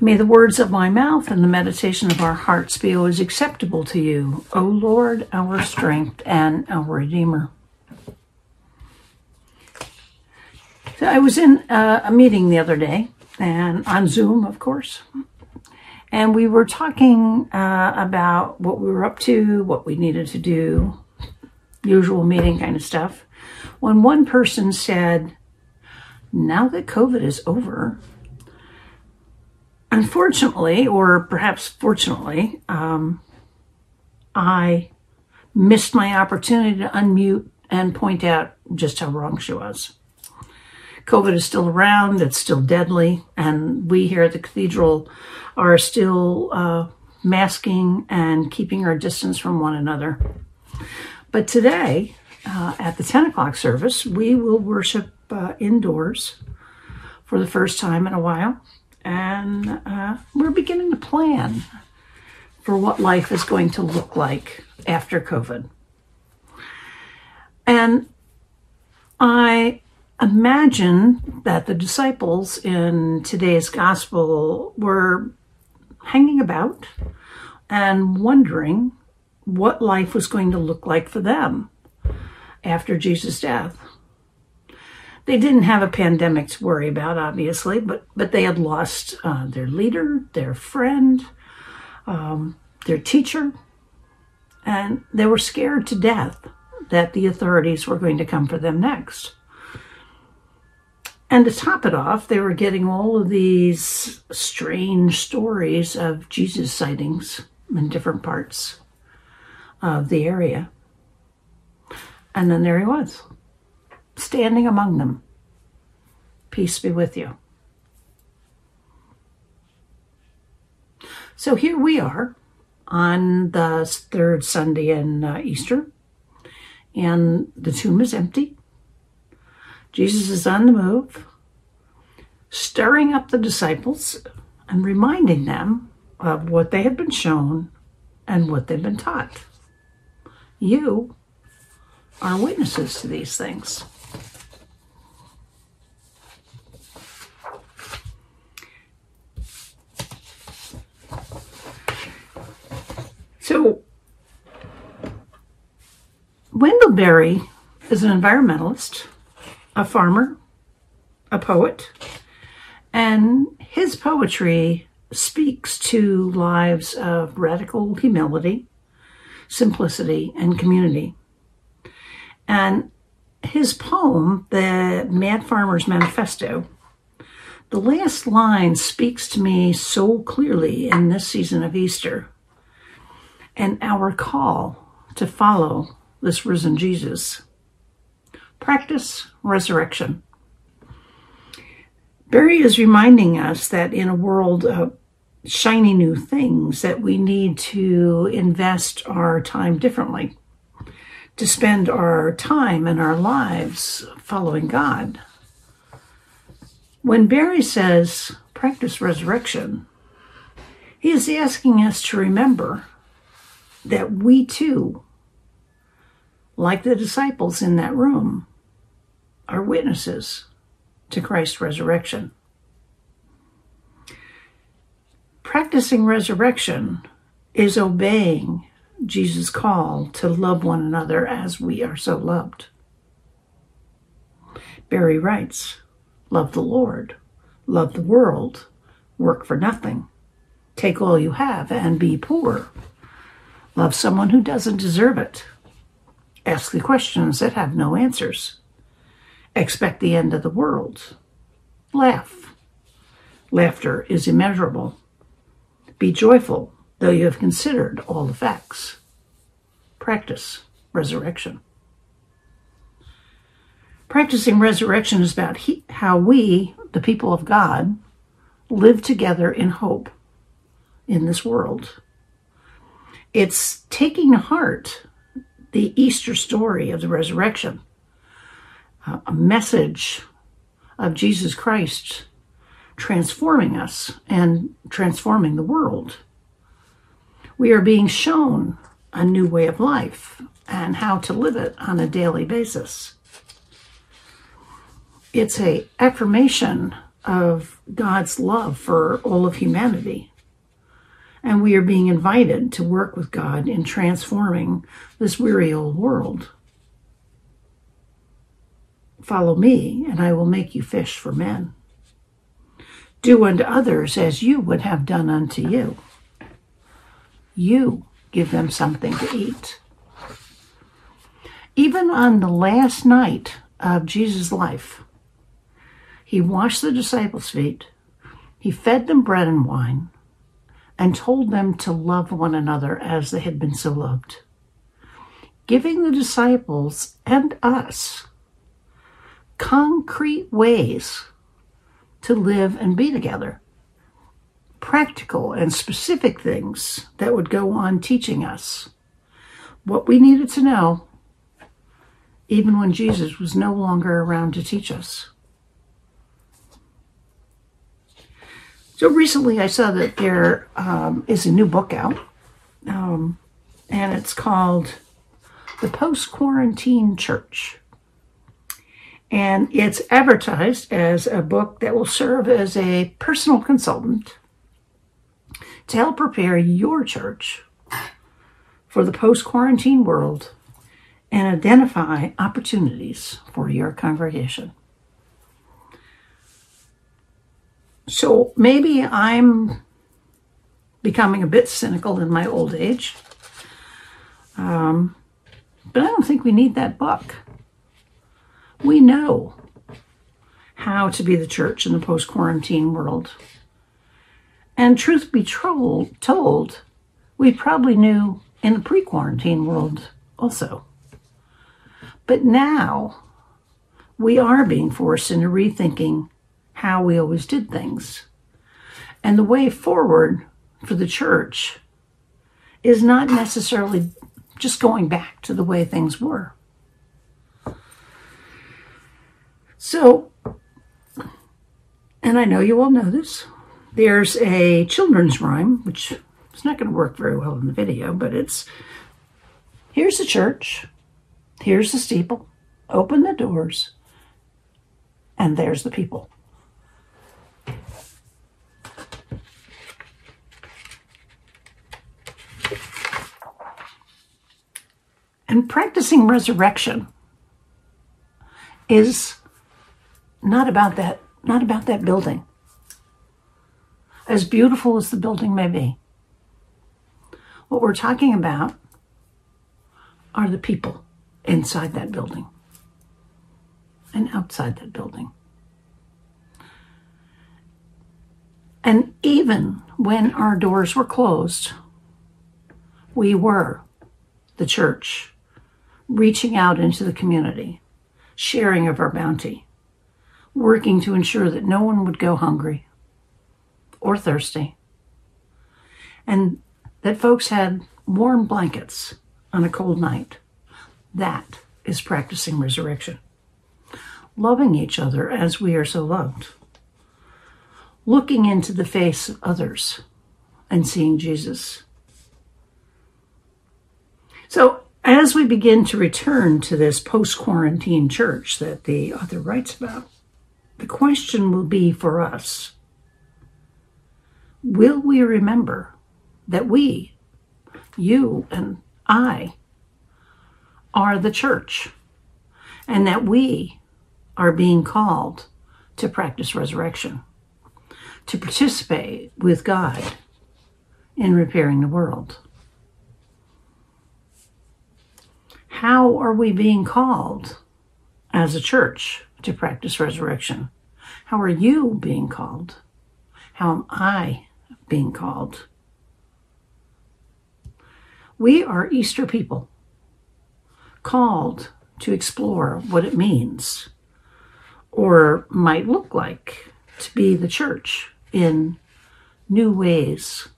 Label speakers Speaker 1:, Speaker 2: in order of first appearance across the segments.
Speaker 1: May the words of my mouth and the meditation of our hearts be always acceptable to you, O Lord, our strength and our Redeemer. So I was in uh, a meeting the other day, and on Zoom, of course, and we were talking uh, about what we were up to, what we needed to do, usual meeting kind of stuff. When one person said, Now that COVID is over, unfortunately, or perhaps fortunately, um, I missed my opportunity to unmute and point out just how wrong she was. COVID is still around, it's still deadly, and we here at the cathedral are still uh, masking and keeping our distance from one another. But today, uh, at the 10 o'clock service, we will worship uh, indoors for the first time in a while and uh, we're beginning to plan for what life is going to look like after COVID. And I imagine that the disciples in today's gospel were hanging about and wondering what life was going to look like for them after Jesus' death. They didn't have a pandemic to worry about, obviously, but, but they had lost uh, their leader, their friend, um, their teacher, and they were scared to death that the authorities were going to come for them next. And to top it off, they were getting all of these strange stories of Jesus sightings in different parts of the area. And then there he was standing among them. Peace be with you. So here we are on the third Sunday in uh, Easter, and the tomb is empty. Jesus is on the move, stirring up the disciples and reminding them of what they have been shown and what they've been taught. You are witnesses to these things. So, Wendell Berry is an environmentalist, a farmer, a poet, and his poetry speaks to lives of radical humility, simplicity, and community. And his poem, The Mad Farmer's Manifesto, the last line speaks to me so clearly in this season of Easter and our call to follow this risen Jesus. Practice resurrection. Berry is reminding us that in a world of shiny new things that we need to invest our time differently, to spend our time and our lives following God. When Berry says practice resurrection, he is asking us to remember that we too, like the disciples in that room, are witnesses to Christ's resurrection. Practicing resurrection is obeying Jesus' call to love one another as we are so loved. Berry writes, Love the Lord, love the world, work for nothing, take all you have and be poor. Love someone who doesn't deserve it. Ask the questions that have no answers. Expect the end of the world. Laugh. Laughter is immeasurable. Be joyful, though you have considered all the facts. Practice resurrection. Practicing resurrection is about he, how we, the people of God, live together in hope in this world it's taking heart the Easter story of the resurrection, uh, a message of Jesus Christ transforming us and transforming the world. We are being shown a new way of life and how to live it on a daily basis. It's a affirmation of God's love for all of humanity. And we are being invited to work with God in transforming this weary old world. Follow me, and I will make you fish for men. Do unto others as you would have done unto you. You give them something to eat. Even on the last night of Jesus' life, he washed the disciples' feet, he fed them bread and wine, and told them to love one another as they had been so loved, giving the disciples and us concrete ways to live and be together. Practical and specific things that would go on teaching us what we needed to know, even when Jesus was no longer around to teach us. So recently, I saw that there um, is a new book out, um, and it's called The Post Quarantine Church. And it's advertised as a book that will serve as a personal consultant to help prepare your church for the post quarantine world and identify opportunities for your congregation. So maybe I'm becoming a bit cynical in my old age. Um, but I don't think we need that book. We know how to be the church in the post quarantine world. And truth be told, we probably knew in the pre quarantine world also. But now we are being forced into rethinking how we always did things. And the way forward for the church is not necessarily just going back to the way things were. So, and I know you all know this, there's a children's rhyme, which is not going to work very well in the video, but it's here's the church, here's the steeple, open the doors, and there's the people. And practicing resurrection is not about that not about that building. As beautiful as the building may be. What we're talking about are the people inside that building and outside that building. And even when our doors were closed, we were the church reaching out into the community, sharing of our bounty, working to ensure that no one would go hungry or thirsty, and that folks had warm blankets on a cold night. That is practicing resurrection. Loving each other as we are so loved. Looking into the face of others and seeing Jesus. So, as we begin to return to this post quarantine church that the author writes about, the question will be for us Will we remember that we, you and I, are the church and that we are being called to practice resurrection, to participate with God in repairing the world? How are we being called as a church to practice resurrection? How are you being called? How am I being called? We are Easter people, called to explore what it means or might look like to be the church in new ways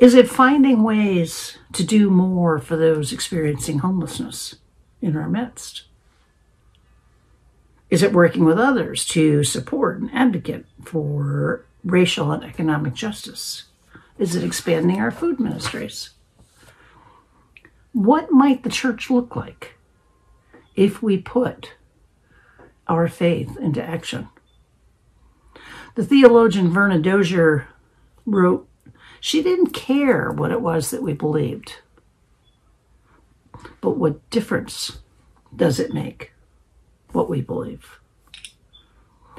Speaker 1: is it finding ways to do more for those experiencing homelessness in our midst? Is it working with others to support and advocate for racial and economic justice? Is it expanding our food ministries? What might the church look like if we put our faith into action The theologian Verna Dozier wrote, She didn't care what it was that we believed, but what difference does it make what we believe?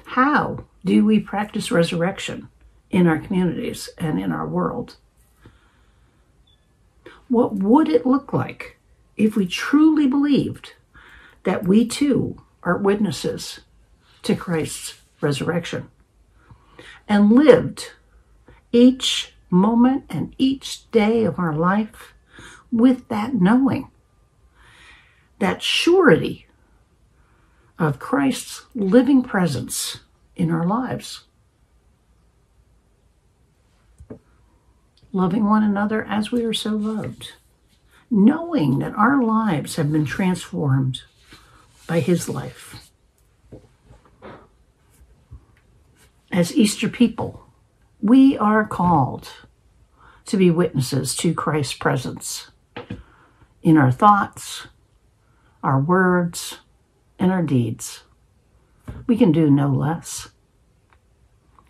Speaker 1: How do we practice resurrection in our communities and in our world? What would it look like if we truly believed that we too are witnesses to Christ's resurrection and lived each moment and each day of our life with that knowing, that surety of Christ's living presence in our lives. Loving one another as we are so loved. Knowing that our lives have been transformed by his life. As Easter people, we are called to be witnesses to Christ's presence in our thoughts, our words, and our deeds. We can do no less.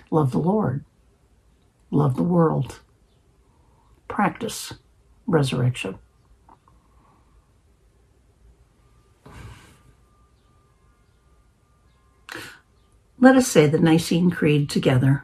Speaker 1: Love the Lord, love the world, practice resurrection. Let us say the Nicene Creed together.